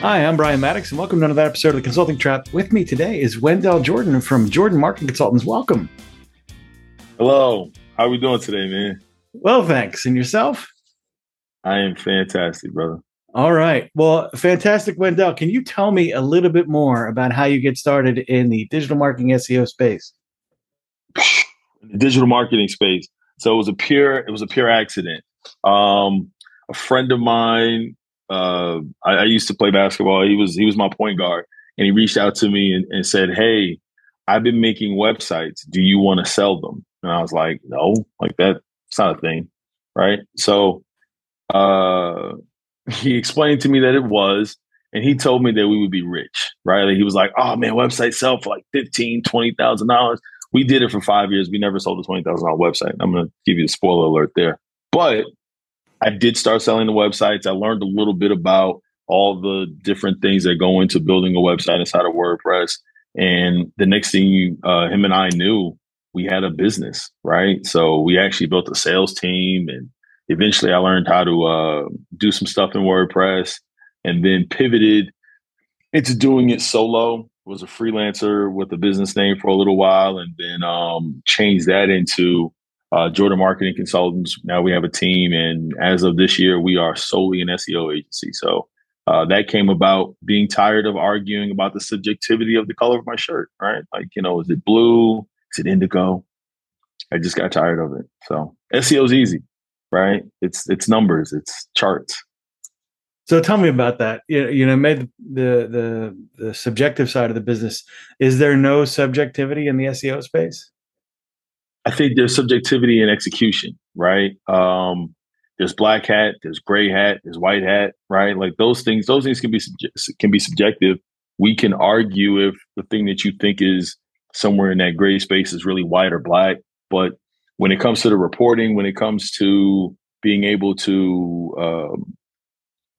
Hi, I'm Brian Mattocks, and welcome to another episode of the Consulting Trap. With me today is Wendell Jordan from Jordan Marketing Consultants. Welcome. Hello. How are we doing today, man? Well, thanks. And yourself? I am fantastic, brother. All right. Well, fantastic, Wendell. Can you tell me a little bit more about how you get started in the digital marketing SEO space? The digital marketing space. So it was a pure, it was a pure accident. Um, a friend of mine uh, I, I, used to play basketball. He was he was my point guard, and he reached out to me and, and said, "Hey, I've been making websites. Do you want to sell them?" And I was like, "No, like that. It's not a thing, right?" So uh, he explained to me that it was, and he told me that we would be rich, right? Like he was like, "Oh man, websites sell for like fifteen, twenty thousand dollars." We did it for five years. We never sold a twenty thousand dollar website. I'm going to give you a spoiler alert there, but I did start selling the websites. I learned a little bit about all the different things that go into building a website inside of WordPress. And the next thing you, uh, him and I knew, we had a business, right? So we actually built a sales team, and eventually I learned how to uh, do some stuff in WordPress, and then pivoted into doing it solo. Was a freelancer with a business name for a little while, and then um, changed that into uh, Jordan Marketing Consultants. Now we have a team, and as of this year, we are solely an SEO agency. So uh, that came about being tired of arguing about the subjectivity of the color of my shirt. Right, like you know, is it blue? Is it indigo? I just got tired of it. So SEO is easy, right? It's it's numbers, it's charts. So tell me about that. You, you know, made the, the the subjective side of the business. Is there no subjectivity in the SEO space? I think there's subjectivity in execution, right? Um, there's black hat, there's gray hat, there's white hat, right? Like those things, those things can be can be subjective. We can argue if the thing that you think is somewhere in that gray space is really white or black, but when it comes to the reporting, when it comes to being able to um,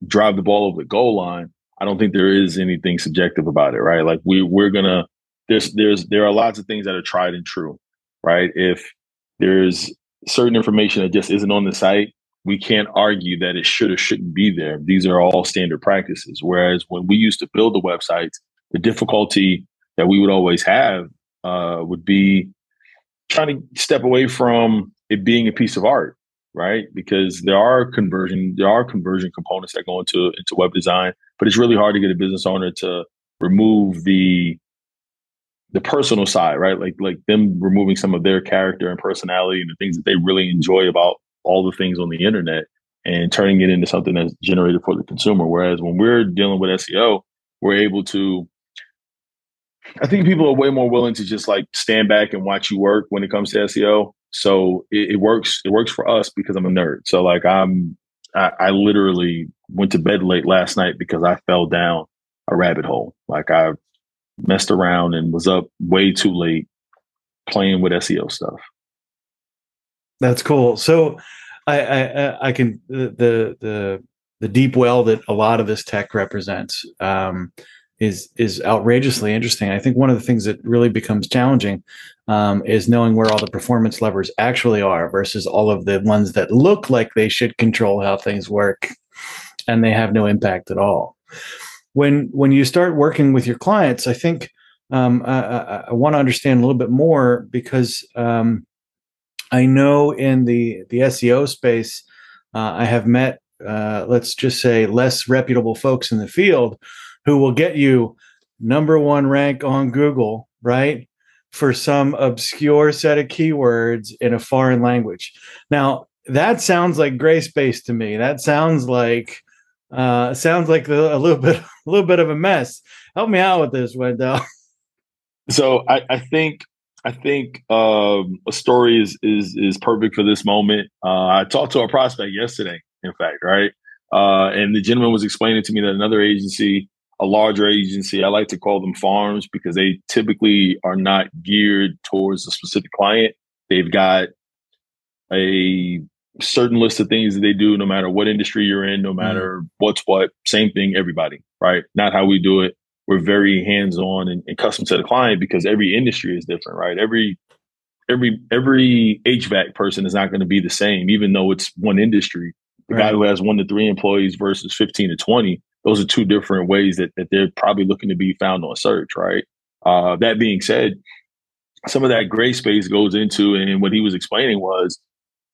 drive the ball over the goal line, I don't think there is anything subjective about it, right? Like we we're gonna there's there's there are lots of things that are tried and true right? If there's certain information that just isn't on the site, we can't argue that it should or shouldn't be there. These are all standard practices. Whereas when we used to build the websites, the difficulty that we would always have uh, would be trying to step away from it being a piece of art, right? Because there are conversion, there are conversion components that go into into web design, but it's really hard to get a business owner to remove the the personal side, right? Like like them removing some of their character and personality and the things that they really enjoy about all the things on the internet and turning it into something that's generated for the consumer. Whereas when we're dealing with SEO, we're able to I think people are way more willing to just like stand back and watch you work when it comes to SEO. So it, it works. It works for us because I'm a nerd. So like I'm, I, I literally went to bed late last night because I fell down a rabbit hole. Like I messed around and was up way too late playing with SEO stuff. That's cool. So I I, I can the the the deep well that a lot of this tech represents um, is is outrageously interesting. I think one of the things that really becomes challenging um, is knowing where all the performance levers actually are versus all of the ones that look like they should control how things work, and they have no impact at all when when you start working with your clients, I think um, I, I, I want to understand a little bit more because um, I know in the the SEO space, uh, I have met uh, let's just say less reputable folks in the field who will get you number one rank on Google, right? For some obscure set of keywords in a foreign language. Now, that sounds like gray space to me. That sounds like uh, sounds like a, little bit, a little bit of a mess. Help me out with this, Wendell. So I, I think I think um, a story is is is perfect for this moment. Uh, I talked to a prospect yesterday, in fact, right? Uh, and the gentleman was explaining to me that another agency, a larger agency, I like to call them farms because they typically are not geared towards a specific client. They've got a certain list of things that they do, no matter what industry you're in, no mm-hmm. matter mm. what's what, same thing, everybody, right? Not how we do it. We're very hands on and, and custom to the client because every industry is different, right? Every every every HVAC person is not going to be the same, even though it's one industry. The right. guy who has one to three employees versus fifteen to twenty those are two different ways that, that they're probably looking to be found on search, right? Uh, that being said, some of that gray space goes into, and what he was explaining was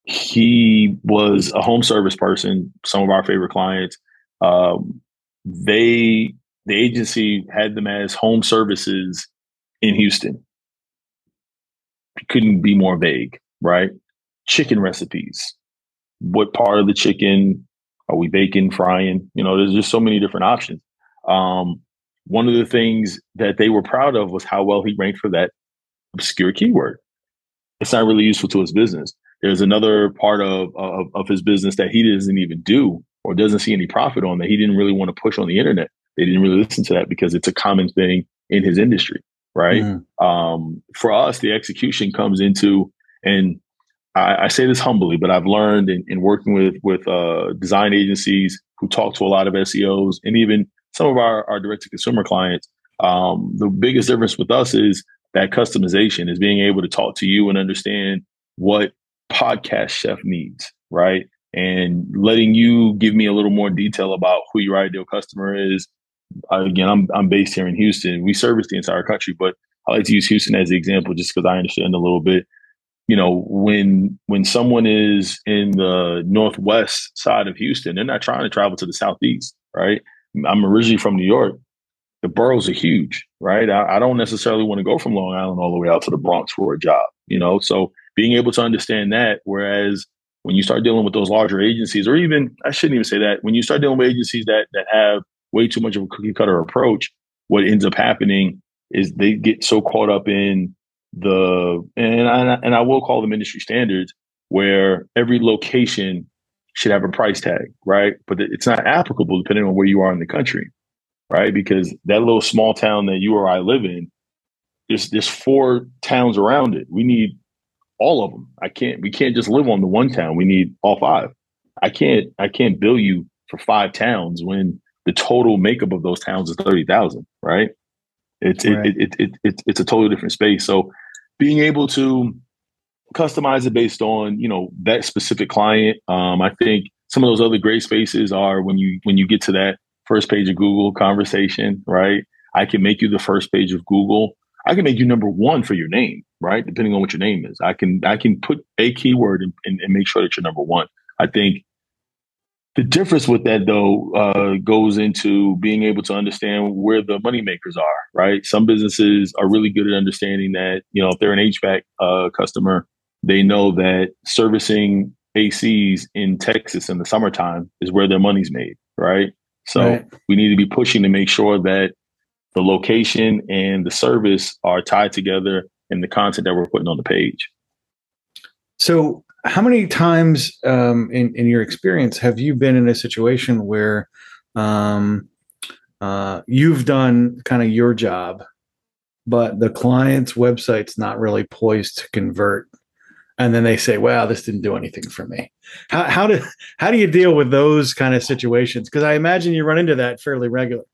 he was a home service person. Some of our favorite clients, um, they the agency had them as home services in Houston. Couldn't be more vague, right? Chicken recipes. What part of the chicken are we baking, frying? You know, there's just so many different options. Um, one of the things that they were proud of was how well he ranked for that obscure keyword. It's not really useful to his business. There's another part of, of, of his business that he doesn't even do or doesn't see any profit on that he didn't really want to push on the internet. They didn't really listen to that because it's a common thing in his industry, right? Mm. Um, for us, the execution comes into, and I, I say this humbly, but I've learned in, in working with with uh, design agencies who talk to a lot of SEOs and even some of our, our direct to consumer clients. Um, the biggest difference with us is that customization is being able to talk to you and understand what podcast chef needs, right? And letting you give me a little more detail about who your ideal customer is. Again, I'm I'm based here in Houston. We service the entire country, but I like to use Houston as the example just because I understand a little bit. You know, when when someone is in the northwest side of Houston, they're not trying to travel to the southeast, right? I'm originally from New York. The boroughs are huge, right? I, I don't necessarily want to go from Long Island all the way out to the Bronx for a job, you know. So being able to understand that, whereas when you start dealing with those larger agencies, or even I shouldn't even say that, when you start dealing with agencies that that have way too much of a cookie cutter approach, what ends up happening is they get so caught up in the and I, and I will call them industry standards where every location should have a price tag, right? But it's not applicable depending on where you are in the country, right? Because that little small town that you or I live in, there's there's four towns around it. We need all of them. I can't. We can't just live on the one town. We need all five. I can't. I can't bill you for five towns when the total makeup of those towns is thirty thousand. Right? It's right. It, it, it, it, it's a totally different space. So being able to customize it based on you know that specific client. Um, I think some of those other great spaces are when you when you get to that first page of Google conversation, right? I can make you the first page of Google. I can make you number one for your name, right? Depending on what your name is, I can I can put a keyword and, and, and make sure that you're number one. I think the difference with that though uh, goes into being able to understand where the money makers are, right? Some businesses are really good at understanding that you know if they're an HVAC uh, customer, they know that servicing ACs in Texas in the summertime is where their money's made, right? So right. we need to be pushing to make sure that the location and the service are tied together in the content that we're putting on the page. So, how many times um, in in your experience have you been in a situation where um, uh, you've done kind of your job, but the client's website's not really poised to convert and then they say, "Wow, this didn't do anything for me." How how do how do you deal with those kind of situations? Because I imagine you run into that fairly regularly.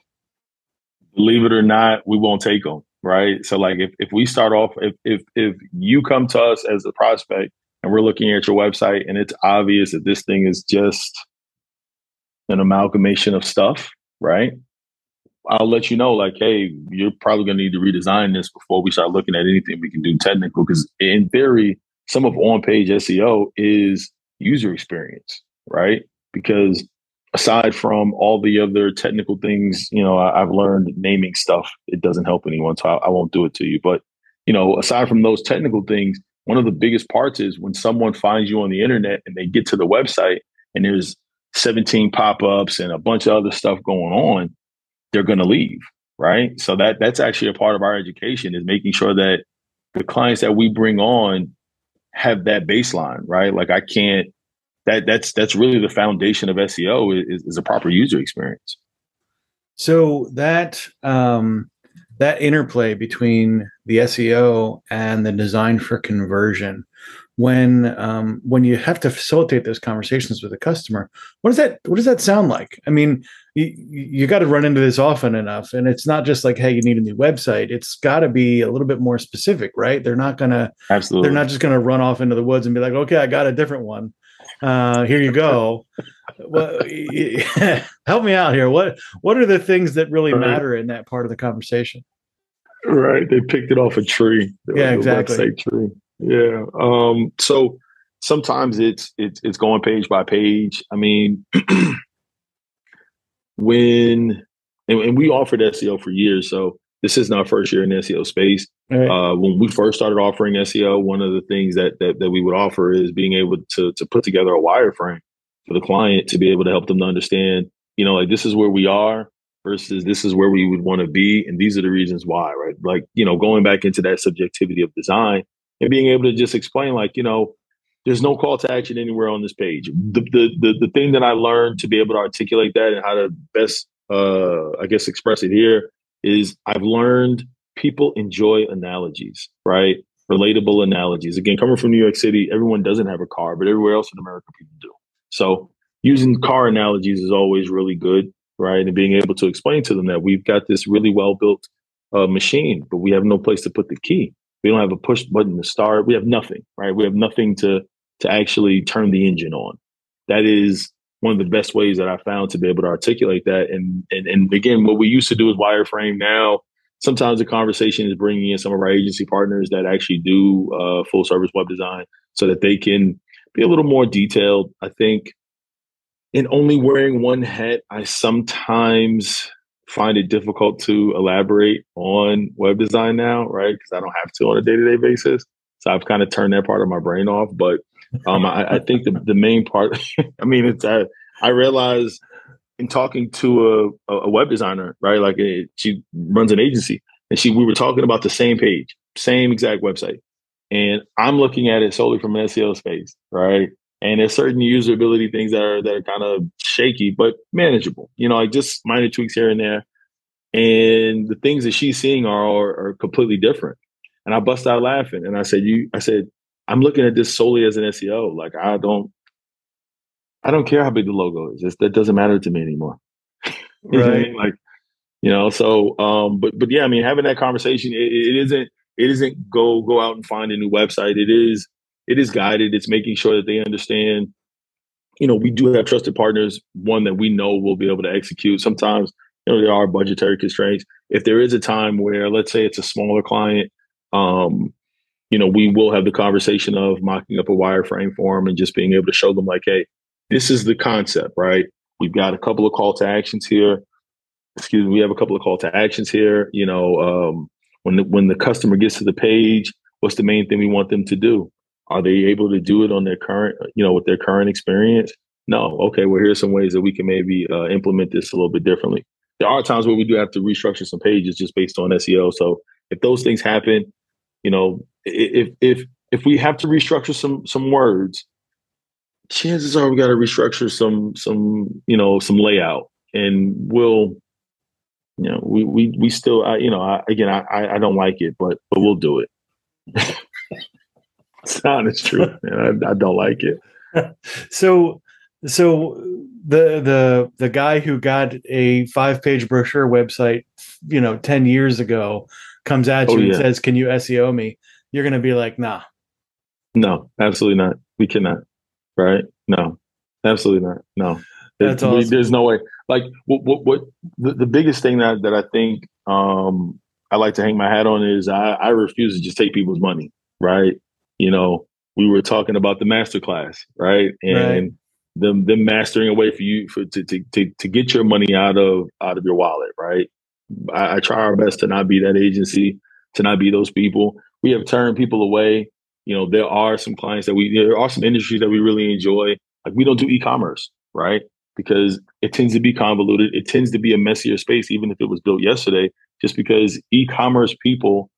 Believe it or not, we won't take them. Right. So, like, if if we start off, if if if you come to us as a prospect and we're looking at your website and it's obvious that this thing is just an amalgamation of stuff, right? I'll let you know, like, hey, you're probably going to need to redesign this before we start looking at anything we can do technical. Because in theory, some of on page SEO is user experience, right? Because aside from all the other technical things, you know, I, have learned naming stuff, it doesn't help anyone. So I, I won't do it to you. But, you know, aside from those technical things, one of the biggest parts is when someone finds you on the internet and they get to the website and there's 17 pop-ups and a bunch of other stuff going on, they're going to leave, right? So that that's actually a part of our education is making sure that the clients that we bring on have that baseline, right? Like I can't that that's that's really the foundation of SEO is, is a proper user experience. So that um that interplay between the SEO and the design for conversion when um, when you have to facilitate those conversations with the customer what does that what does that sound like? I mean you, you got to run into this often enough and it's not just like hey you need a new website. It's got to be a little bit more specific right? They're not gonna absolutely. they're not just gonna run off into the woods and be like okay i got a different one uh, here you go well, help me out here. What what are the things that really right. matter in that part of the conversation? Right, they picked it off a tree. Yeah, exactly. Tree. Yeah. Um. So sometimes it's it's it's going page by page. I mean, when and, and, we offered SEO for years, so this isn't our first year in SEO space. Right. Uh, when we first started offering SEO, one of the things that, that that we would offer is being able to to put together a wireframe for the client to be able to help them to understand, you know, like this is where we are versus this is where we would want to be, and these are the reasons why, right? Like you know, going back into that subjectivity of design and being able to just explain, like you know, there's no call to action anywhere on this page. The, the the the, thing that I learned to be able to articulate that and how to best, uh, I guess, express it here is I've learned people enjoy analogies, right? Relatable analogies. Again, coming from New York City, everyone doesn't have a car, but everywhere else in America, people do. So using car analogies is always really good, right? And being able to explain to them that we've got this really well built uh, machine, but we have no place to put the key. We don't have a push button to start. We have nothing, right? We have nothing to to actually turn the engine on. That is one of the best ways that I found to be able to articulate that. And and and again, what we used to do is wireframe. Now, sometimes the conversation is bringing in some of our agency partners that actually do uh, full service web design, so that they can be a little more detailed. I think in only wearing one hat, I sometimes find it difficult to elaborate on web design now, right? Because I don't have to on a day to day basis. So I've kind of turned that part of my brain off. But um, I, I, think the, the main part, I mean, it's uh, I realize in talking to a, a web designer, right? Like a, she runs an agency, and she we were talking about the same page, same exact website, and I'm looking at it solely from an SEO space, right? And there's certain usability things that are that are kind of shaky, but manageable. You know, like just minor tweaks here and there. And the things that she's seeing are, are, are completely different. And I bust out laughing, and I said, "You," I said, "I'm looking at this solely as an SEO. Like I don't, I don't care how big the logo is. It's, that doesn't matter to me anymore. right? Like, you know. So, um, but but yeah, I mean, having that conversation, it, it isn't it isn't go go out and find a new website. It is it is guided. It's making sure that they understand. You know, we do have trusted partners. One that we know will be able to execute. Sometimes, you know, there are budgetary constraints. If there is a time where, let's say, it's a smaller client, um, you know, we will have the conversation of mocking up a wireframe for them and just being able to show them, like, hey, this is the concept, right? We've got a couple of call to actions here. Excuse me, we have a couple of call to actions here. You know, um, when the, when the customer gets to the page, what's the main thing we want them to do? Are they able to do it on their current, you know, with their current experience? No. Okay. Well, here's some ways that we can maybe uh, implement this a little bit differently. There are times where we do have to restructure some pages just based on SEO. So if those things happen, you know, if if if we have to restructure some some words, chances are we got to restructure some some you know some layout, and we'll you know we we we still I, you know I, again I I don't like it, but but we'll do it. it's honest truth. I, I don't like it. so so the the the guy who got a five page brochure website you know 10 years ago comes at oh, you yeah. and says can you seo me you're going to be like nah. No absolutely not. We cannot right? No absolutely not. No. That's awesome. we, there's no way. Like what what, what the, the biggest thing that that i think um i like to hang my hat on is i i refuse to just take people's money right? You know we were talking about the master class right. And right. them them mastering a way for you for to, to to to get your money out of out of your wallet right? I, I try our best to not be that agency to not be those people we have turned people away. You know there are some clients that we there are some industries that we really enjoy. Like we don't do e-commerce right? Because it tends to be convoluted. It tends to be a messier space even if it was built yesterday just because e-commerce people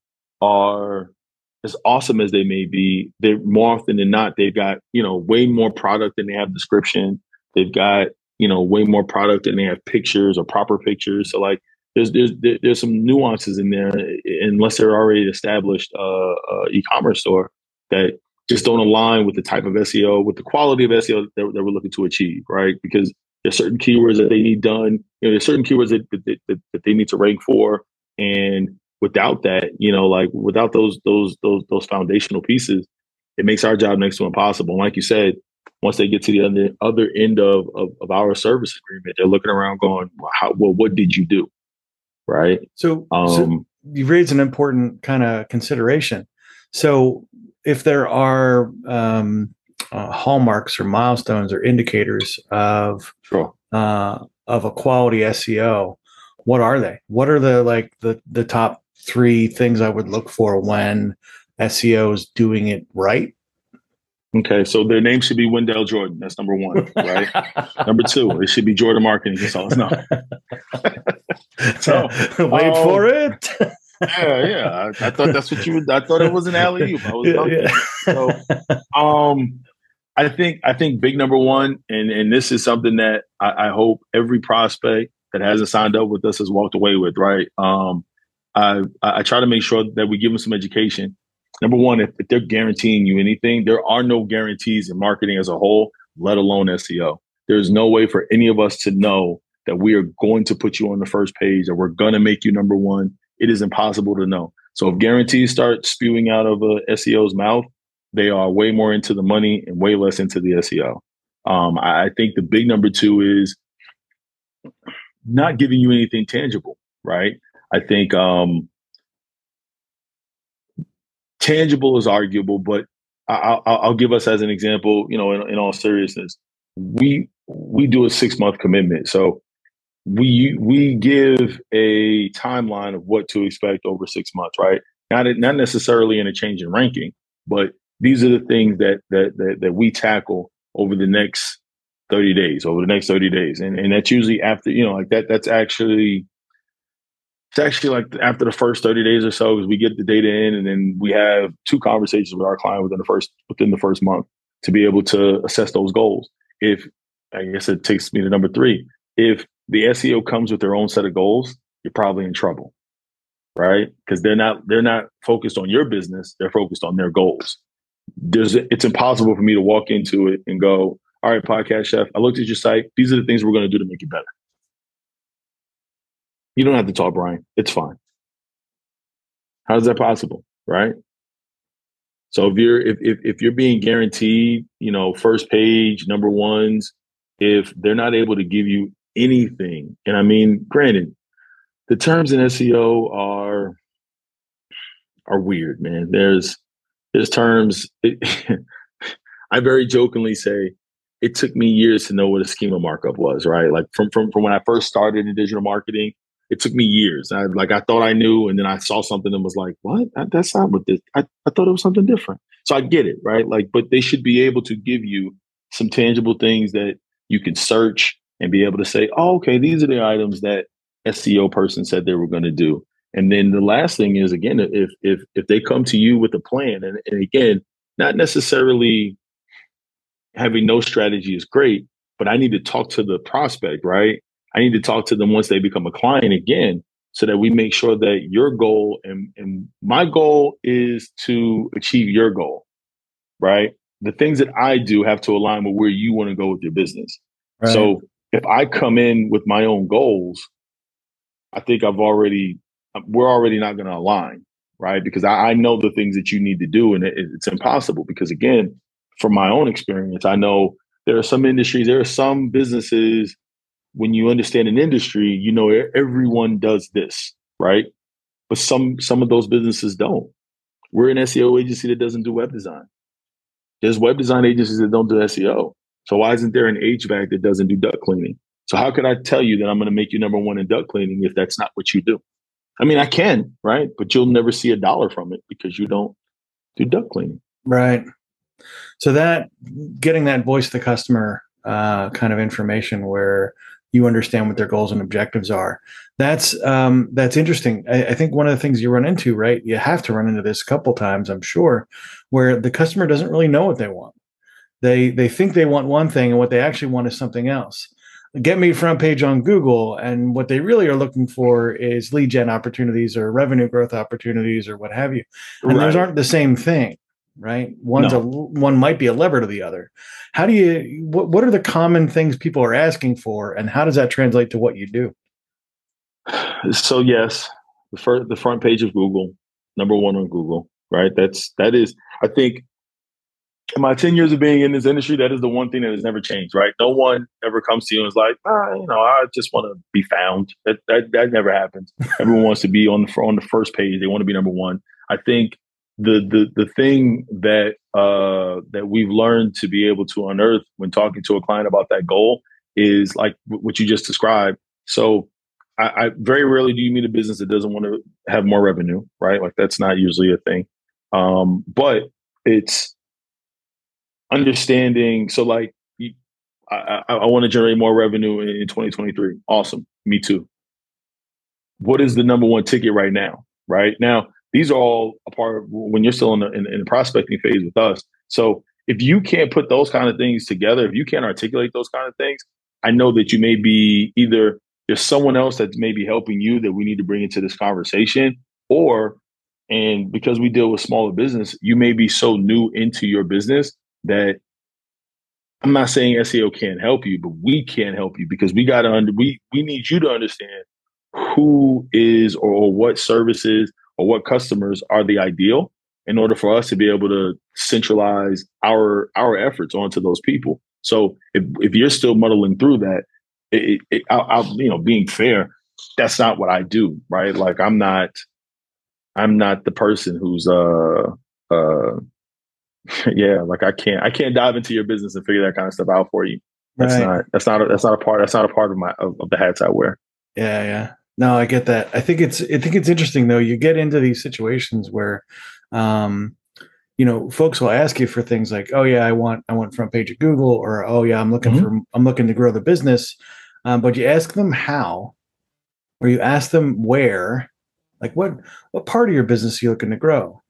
are as awesome as they may be, they're more often than not, they've got, you know, way more product than they have description. They've got, you know, way more product than they have pictures or proper pictures. So like there's there's there's some nuances in there unless they're already established uh, uh, e-commerce store that just don't align with the type of SEO, with the quality of SEO that, that we're looking to achieve, right? Because there's certain keywords that they need done. You know, there's certain keywords that, that, that, that they need to rank for, and without that, you know, like without those those those those foundational pieces, it makes our job next to impossible. And like you said, once they get to the other other end of, of, of our service agreement, they're looking around going, well, how, well what did you do? Right. So, um, so you raised an important kind of consideration. So if there are um, uh, hallmarks or milestones or indicators of sure. uh, of a quality SEO, what are they? What are the like the the top three things I would look for when SEO is doing it right? Okay, so their name should be Wendell Jordan. That's number one, right? number two, it should be Jordan Marketing Consultants. No. so wait um, for it. yeah, yeah. I, I, thought that's what you. I thought it was an alley oop. I was yeah, yeah. So, um, I think I think big number one, and and this is something that I, I, hope every prospect that hasn't signed up with us has walked away with. Right. Um, I I try to make sure that we give them some education number one, if, if they're guaranteeing you anything, there are no guarantees in marketing as a whole, let alone SEO. There's no way for any of us to know that we are going to put you on the first page or we're going to make you number one. It is impossible to know. So if guarantees start spewing out of a SEO's mouth, they are way more into the money and way less into the SEO. Um, I, I think the big number two is not giving you anything tangible, right? I think um, tangible is arguable, but I'll, I'll, give us as an example. You know, in, in all seriousness, we we do a six month commitment, so we we give a timeline of what to expect over six months, right? Not not necessarily in a change in ranking, but these are the things that that that, that we tackle over the next 30 days over the next 30 days and, and that's usually after you know like that that's actually it's actually like after the first 30 days or so because we get the data in and then we have two conversations with our client within the first within the first month to be able to assess those goals if i guess it takes me to number three if the seo comes with their own set of goals you're probably in trouble right because they're not they're not focused on your business they're focused on their goals there's it's impossible for me to walk into it and go all right podcast chef i looked at your site these are the things we're going to do to make it better you don't have to talk, Brian. It's fine. How is that possible? Right. So if you're if, if if you're being guaranteed, you know, first page, number ones, if they're not able to give you anything, and I mean, granted, the terms in SEO are are weird, man. There's there's terms. It, I very jokingly say it took me years to know what a schema markup was, right? Like from from from when I first started in digital marketing it took me years. I like I thought I knew, and then I saw something and was like, "What? That's not what this." I, I thought it was something different. So I get it, right? Like, but they should be able to give you some tangible things that you can search and be able to say, "Oh, okay, these are the items that SEO person said they were going to do." And then the last thing is again, if if if they come to you with a plan, and, and again, not necessarily having no strategy is great, but I need to talk to the prospect, right? I need to talk to them once they become a client again so that we make sure that your goal and, and my goal is to achieve your goal, right? The things that I do have to align with where you want to go with your business. Right. So if I come in with my own goals, I think I've already, we're already not going to align, right? Because I, I, know the things that you need to do and it, it's impossible because again, from my own experience, I know there are some industries, there are some businesses when you understand an industry, you know everyone does this, right? But some some of those businesses don't. We're an SEO agency that doesn't do web design. There's web design agencies that don't do SEO. So why isn't there an HVAC that doesn't do duct cleaning? So how can I tell you that I'm going to make you number one in duct cleaning if that's not what you do? I mean, I can, right? But you'll never see a dollar from it because you don't do duct cleaning. Right. So that getting that voice of the customer uh, kind of information where you understand what their goals and objectives are. That's um, that's interesting. I, I, think one of the things you run into, right? You have to run into this a couple times, I'm sure, where the customer doesn't really know what they want. They they think they want one thing, and what they actually want is something else. Get me front page on Google, and what they really are looking for is lead gen opportunities or revenue growth opportunities or what have you. And right. those aren't the same thing right? One's no. a one might be a lever to the other. How do you what what are the common things people are asking for and how does that translate to what you do? So yes, the first the front page of Google, number 1 on Google, right? That's that is I think in my 10 years of being in this industry, that is the one thing that has never changed, right? No one ever comes to you and is like, ah, you know, I just want to be found. That, that, that never happens. Everyone wants to be on the, on the first page. They want to be number one. I think the, the, the thing that, uh, that we've learned to be able to unearth when talking to a client about that goal is like what you just described. So I, I very rarely do you meet a business that doesn't want to have more revenue, right? Like that's not usually a thing. Um, but it's understanding. So like, I, I, I want to generate more revenue in, in 2023. Awesome. Me too. What is the number one ticket right now? Right now, these are all a part of when you're still in the, in, in the prospecting phase with us. So if you can't put those kind of things together, if you can't articulate those kind of things, I know that you may be either there's someone else that's maybe helping you that we need to bring into this conversation, or and because we deal with smaller business, you may be so new into your business that I'm not saying SEO can't help you, but we can't help you because we got to under we we need you to understand who is or, or what services or what customers are the ideal in order for us to be able to centralize our our efforts onto those people. So if if you're still muddling through that, it, it, I, I, you know, being fair, that's not what I do, right? Like I'm not, I'm not the person who's uh uh yeah, like I can't I can't dive into your business and figure that kind of stuff out for you. That's right. not that's not a, that's not a part that's not a part of my of, of the hats I wear. Yeah, yeah. No, I get that. I think it's I think it's interesting though. You get into these situations where um you know, folks will ask you for things like, "Oh yeah, I want I want front page of Google," or "Oh yeah, I'm looking mm-hmm. for I'm looking to grow the business." Um, but you ask them how, or you ask them where, like what what part of your business are you looking to grow,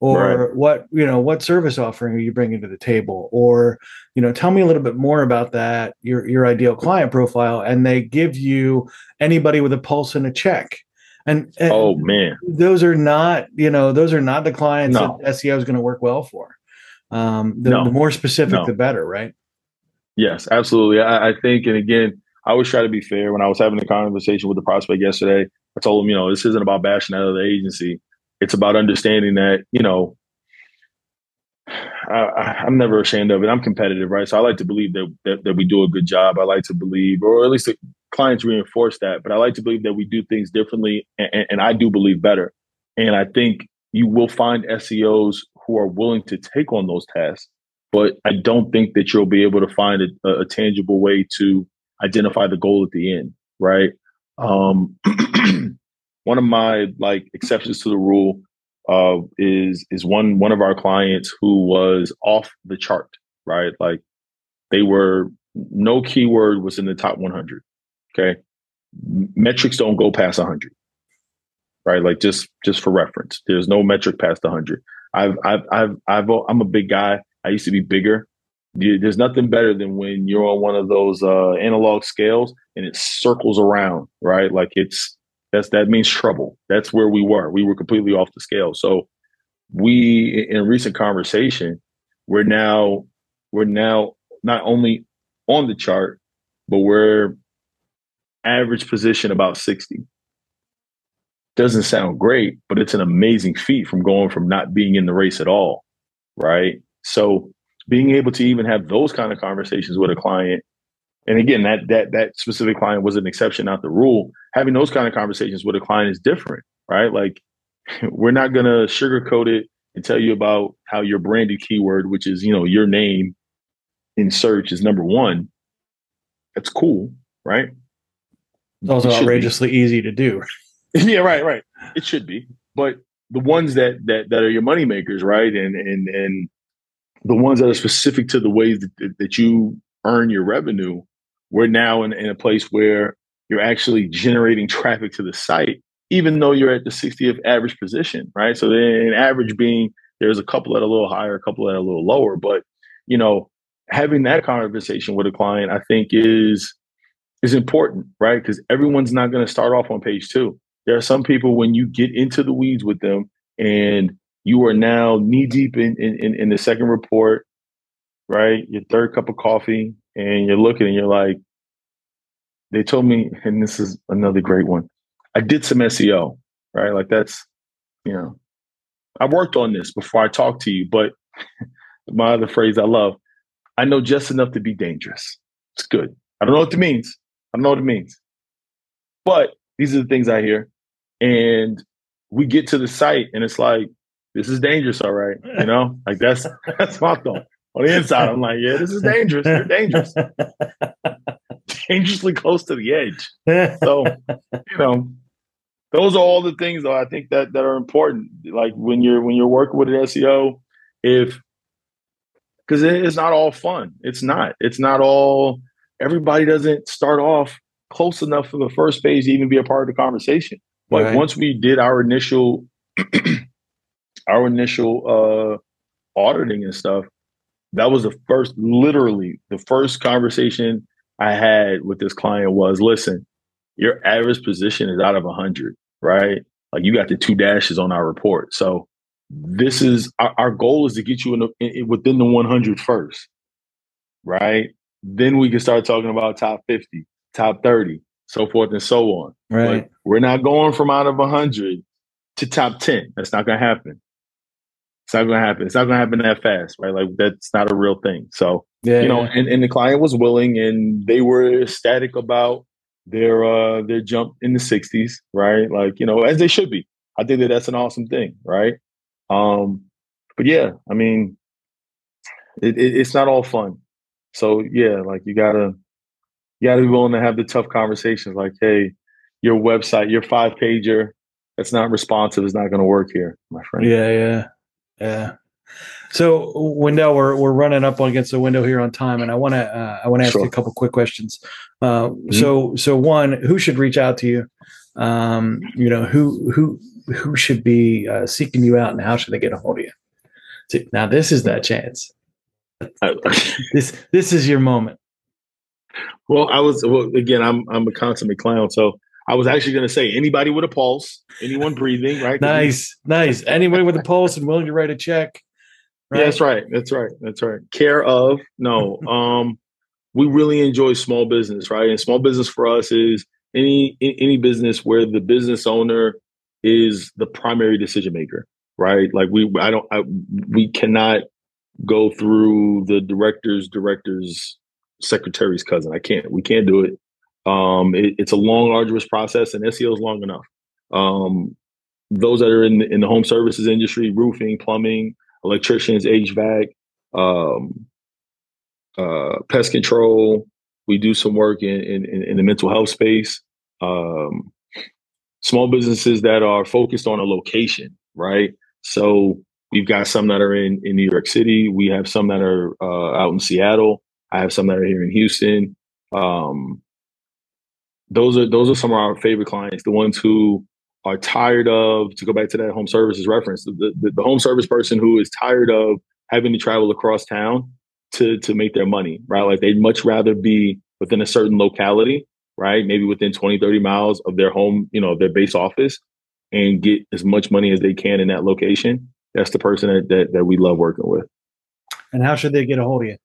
or right. what you know what service offering are you bringing to the table, or you know tell me a little bit more about that your your ideal client profile, and they give you anybody with a pulse and a check. And, and, oh man, those are not you know those are not the clients no. that SEO is going to work well for. Um, the, no. the more specific, no. the better, right? Yes, absolutely. I, I, think, and again, I always try to be fair. When I was having a conversation with the prospect yesterday, I told him, you know, this isn't about bashing out of the agency. It's about understanding that, you know, I, am never ashamed of it. I'm competitive, right? So I like to believe that, that, that we do a good job. I like to believe, or at least the clients reinforce that. But I like to believe that we do things differently, and, and I do believe better. And I think you will find SEOs who are willing to take on those tasks. But I don't think that you'll be able to find a, a tangible way to identify the goal at the end, right? Um, one of my like exceptions to the rule uh, is is one one of our clients who was off the chart, right? Like they were no keyword was in the top 100. Okay, metrics don't go past 100, right? Like just just for reference, there's no metric past 100. I've I've I've I've I'm a big guy. I used to be bigger there's nothing better than when you're on one of those uh, analog scales and it circles around, right? Like it's that's that means trouble. That's where we were. We were completely off the scale. So we, in recent conversation, we're now we're now not only on the chart, but we're average position about 60. Doesn't sound great, but it's an amazing feat from going from not being in the race at all, right? So being able to even have those kind of conversations with a client and again that that that specific client was an exception not the rule. Having those kind of conversations with a client is different right? Like we're not going to sugarcoat it and tell you about how your branded keyword which is you know your name in search is number one. That's cool right? It's also it outrageously be. easy to do. Yeah right right. It should be. But the ones that that that are your money makers right? And and and the ones that are specific to the ways that, that you earn your revenue, we're now in, in a place where you're actually generating traffic to the site, even though you're at the 60th average position, right? So then average being there's a couple that are a little higher, a couple that are a little lower, but you know, having that conversation with a client, I think is is important, right? Because everyone's not going to start off on page two. There are some people when you get into the weeds with them and you are now knee deep in, in, in the second report, right? Your third cup of coffee, and you're looking and you're like, they told me, and this is another great one. I did some SEO, right? Like that's, you know, I worked on this before I talked to you, but my other phrase I love. I know just enough to be dangerous. It's good. I don't know what it means. I don't know what it means. But these are the things I hear. And we get to the site and it's like, this is dangerous, all right. You know, like that's that's my thought. On the inside, I'm like, yeah, this is dangerous. You're dangerous. Dangerously close to the edge. So, you know, those are all the things though I think that that are important. Like when you're when you're working with an SEO, if because it's not all fun. It's not. It's not all. Everybody doesn't start off close enough for the first phase to even be a part of the conversation. Like right. once we did our initial, our initial uh auditing and stuff, that was the first, literally the first conversation I had with this client was, listen, your average position is out of a hundred, right? Like you got the two dashes on our report. So this is our, our goal is to get you in, the, in, within the 100 first, right? Then we can start talking about top 50, top 30, so forth and so on. Right. But we're not going from out of 100 to top 10. That's not going to happen. It's not going to happen. It's not going to happen that fast, right? Like that's not a real thing. So, yeah, you know, yeah. and, and the client was willing and they were ecstatic about their uh their jump in the 60s, right? Like, you know, as they should be. I think that that's an awesome thing, right? Um, but yeah, I mean, it, it, it's not all fun. So yeah, like you gotta you gotta be willing to have the tough conversations. Like, hey, your website, your five pager, that's not responsive is not going to work here, my friend. Yeah, yeah, yeah. So Wendell, we're we're running up against the window here on time, and I want to uh, I want to ask sure. you a couple quick questions. Uh, mm-hmm. So so one, who should reach out to you? Um, you know who who who should be uh, seeking you out and how should they get a hold of you? See, now this is that chance. this this is your moment. Well, I was well again. I'm I'm a consummate clown, so I was actually going to say anybody with a pulse, anyone breathing, right? nice, nice. Anybody with a pulse and willing to write a check. Right? Yeah, that's right. That's right. That's right. Care of no. um, we really enjoy small business, right? And small business for us is any any business where the business owner is the primary decision maker, right? Like we, I don't, I, we cannot go through the director's director's secretary's cousin. I can't. We can't do it. Um, it, it's a long, arduous process, and SEO is long enough. Um, those that are in the, in the home services industry, roofing, plumbing, electricians, HVAC, um, uh, pest control. We do some work in in, in the mental health space. Um, small businesses that are focused on a location, right? So we've got some that are in, in New York City. We have some that are uh, out in Seattle. I have some that are here in Houston. Um, those are those are some of our favorite clients. The ones who are tired of to go back to that home services reference. The, the, the home service person who is tired of having to travel across town to to make their money, right? Like they'd much rather be within a certain locality right? Maybe within 20, 30 miles of their home, you know, their base office and get as much money as they can in that location. That's the person that, that, that we love working with. And how should they get a hold of you?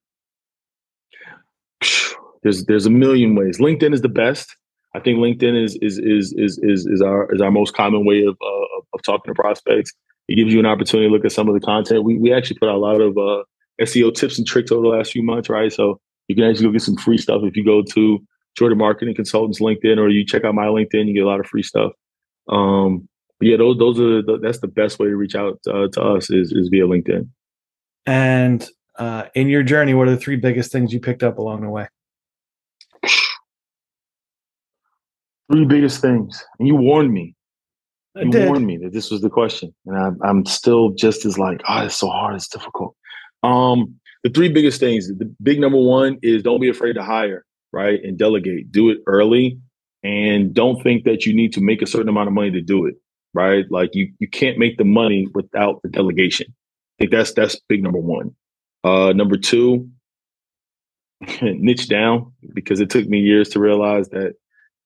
There's there's a million ways. LinkedIn is the best. I think LinkedIn is is is is is, is our is our most common way of, uh, of talking to prospects. It gives you an opportunity to look at some of the content. We we actually put out a lot of uh, SEO tips and tricks over the last few months, right? So you can actually go get some free stuff if you go to Jordan Marketing Consultants LinkedIn, or you check out my LinkedIn, you get a lot of free stuff. Um, yeah, those those are the, that's the best way to reach out uh, to us is is via LinkedIn. And uh, in your journey, what are the three biggest things you picked up along the way? Three biggest things, and you warned me. You warned me that this was the question, and I, I'm still just as like, oh, it's so hard, it's difficult. Um, the three biggest things. The big number one is don't be afraid to hire right? And delegate. Do it early and don't think that you need to make a certain amount of money to do it, right? Like you you can't make the money without the delegation. I think that's that's big number one. Uh number two, niche down because it took me years to realize that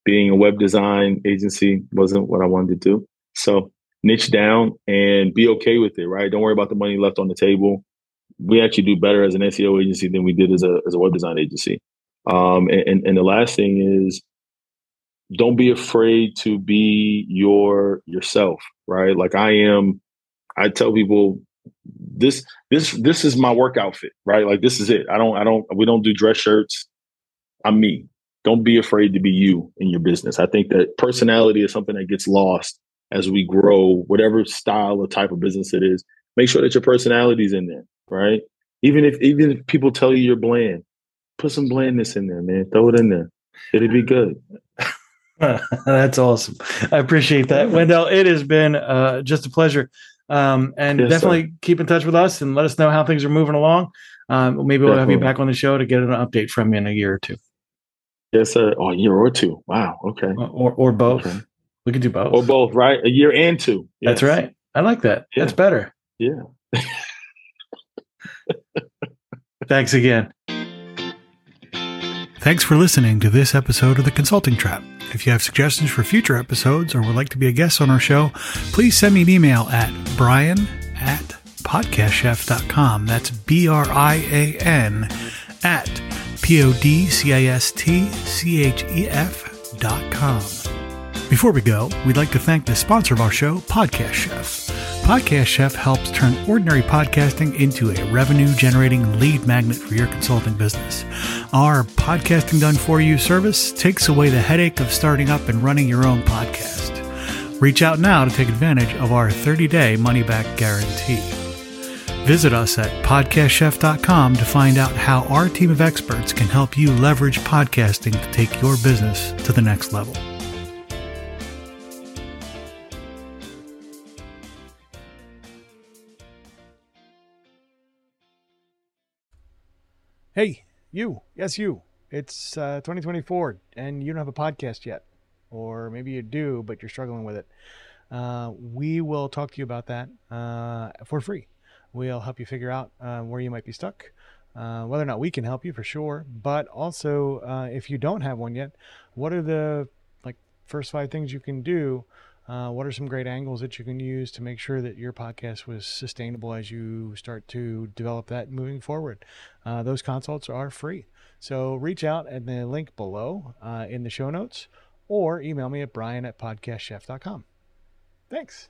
being a web design agency wasn't what I wanted to do. So niche down and be okay with it, right? Don't worry about the money left on the table. We actually do better as an SEO agency than we did as a as a web design agency. Um, and, and the last thing is don't be afraid to be your yourself, right? Like I am, I tell people this this this is my work outfit, right? Like this is it. I don't I don't we don't do dress shirts. I'm me. Don't be afraid to be you in your business. I think that personality is something that gets lost as we grow, whatever style or type of business it is. Make sure that your personality is in there, right? Even if even if people tell you you're bland, put some blandness in there, man. Throw it in there. It'll be good. That's awesome. I appreciate that, Wendell. It has been uh, just a pleasure. Um, and yes, definitely sir. keep in touch with us and let us know how things are moving along. Um, maybe we'll definitely. have you back on the show to get an update from you in a year or two. Yes, sir. Oh, a year or two. Wow. Okay. Or or both. Okay. We could do both. Or both, right? A year and two. Yes. That's right. I like that. Yeah. That's better. Yeah. Thanks again. Thanks for listening to this episode of The Consulting Trap. If you have suggestions for future episodes or would like to be a guest on our show, please send me an email at brian at podcastchef.com. That's B R I A N at P O D C A S T C H E F dot com. Before we go, we'd like to thank the sponsor of our show, Podcast Chef. Podcast Chef helps turn ordinary podcasting into a revenue generating lead magnet for your consulting business. Our Podcasting Done For You service takes away the headache of starting up and running your own podcast. Reach out now to take advantage of our 30 day money back guarantee. Visit us at podcastchef.com to find out how our team of experts can help you leverage podcasting to take your business to the next level. Hey, you. Yes, you. It's uh, 2024 and you don't have a podcast yet. Or maybe you do, but you're struggling with it. Uh, we will talk to you about that uh, for free. We'll help you figure out uh, where you might be stuck, uh, whether or not we can help you for sure. But also, uh, if you don't have one yet, what are the like first five things you can do? Uh, what are some great angles that you can use to make sure that your podcast was sustainable as you start to develop that moving forward? Uh, those consults are free. So reach out at the link below uh, in the show notes or email me at brian at podcastchef.com. Thanks.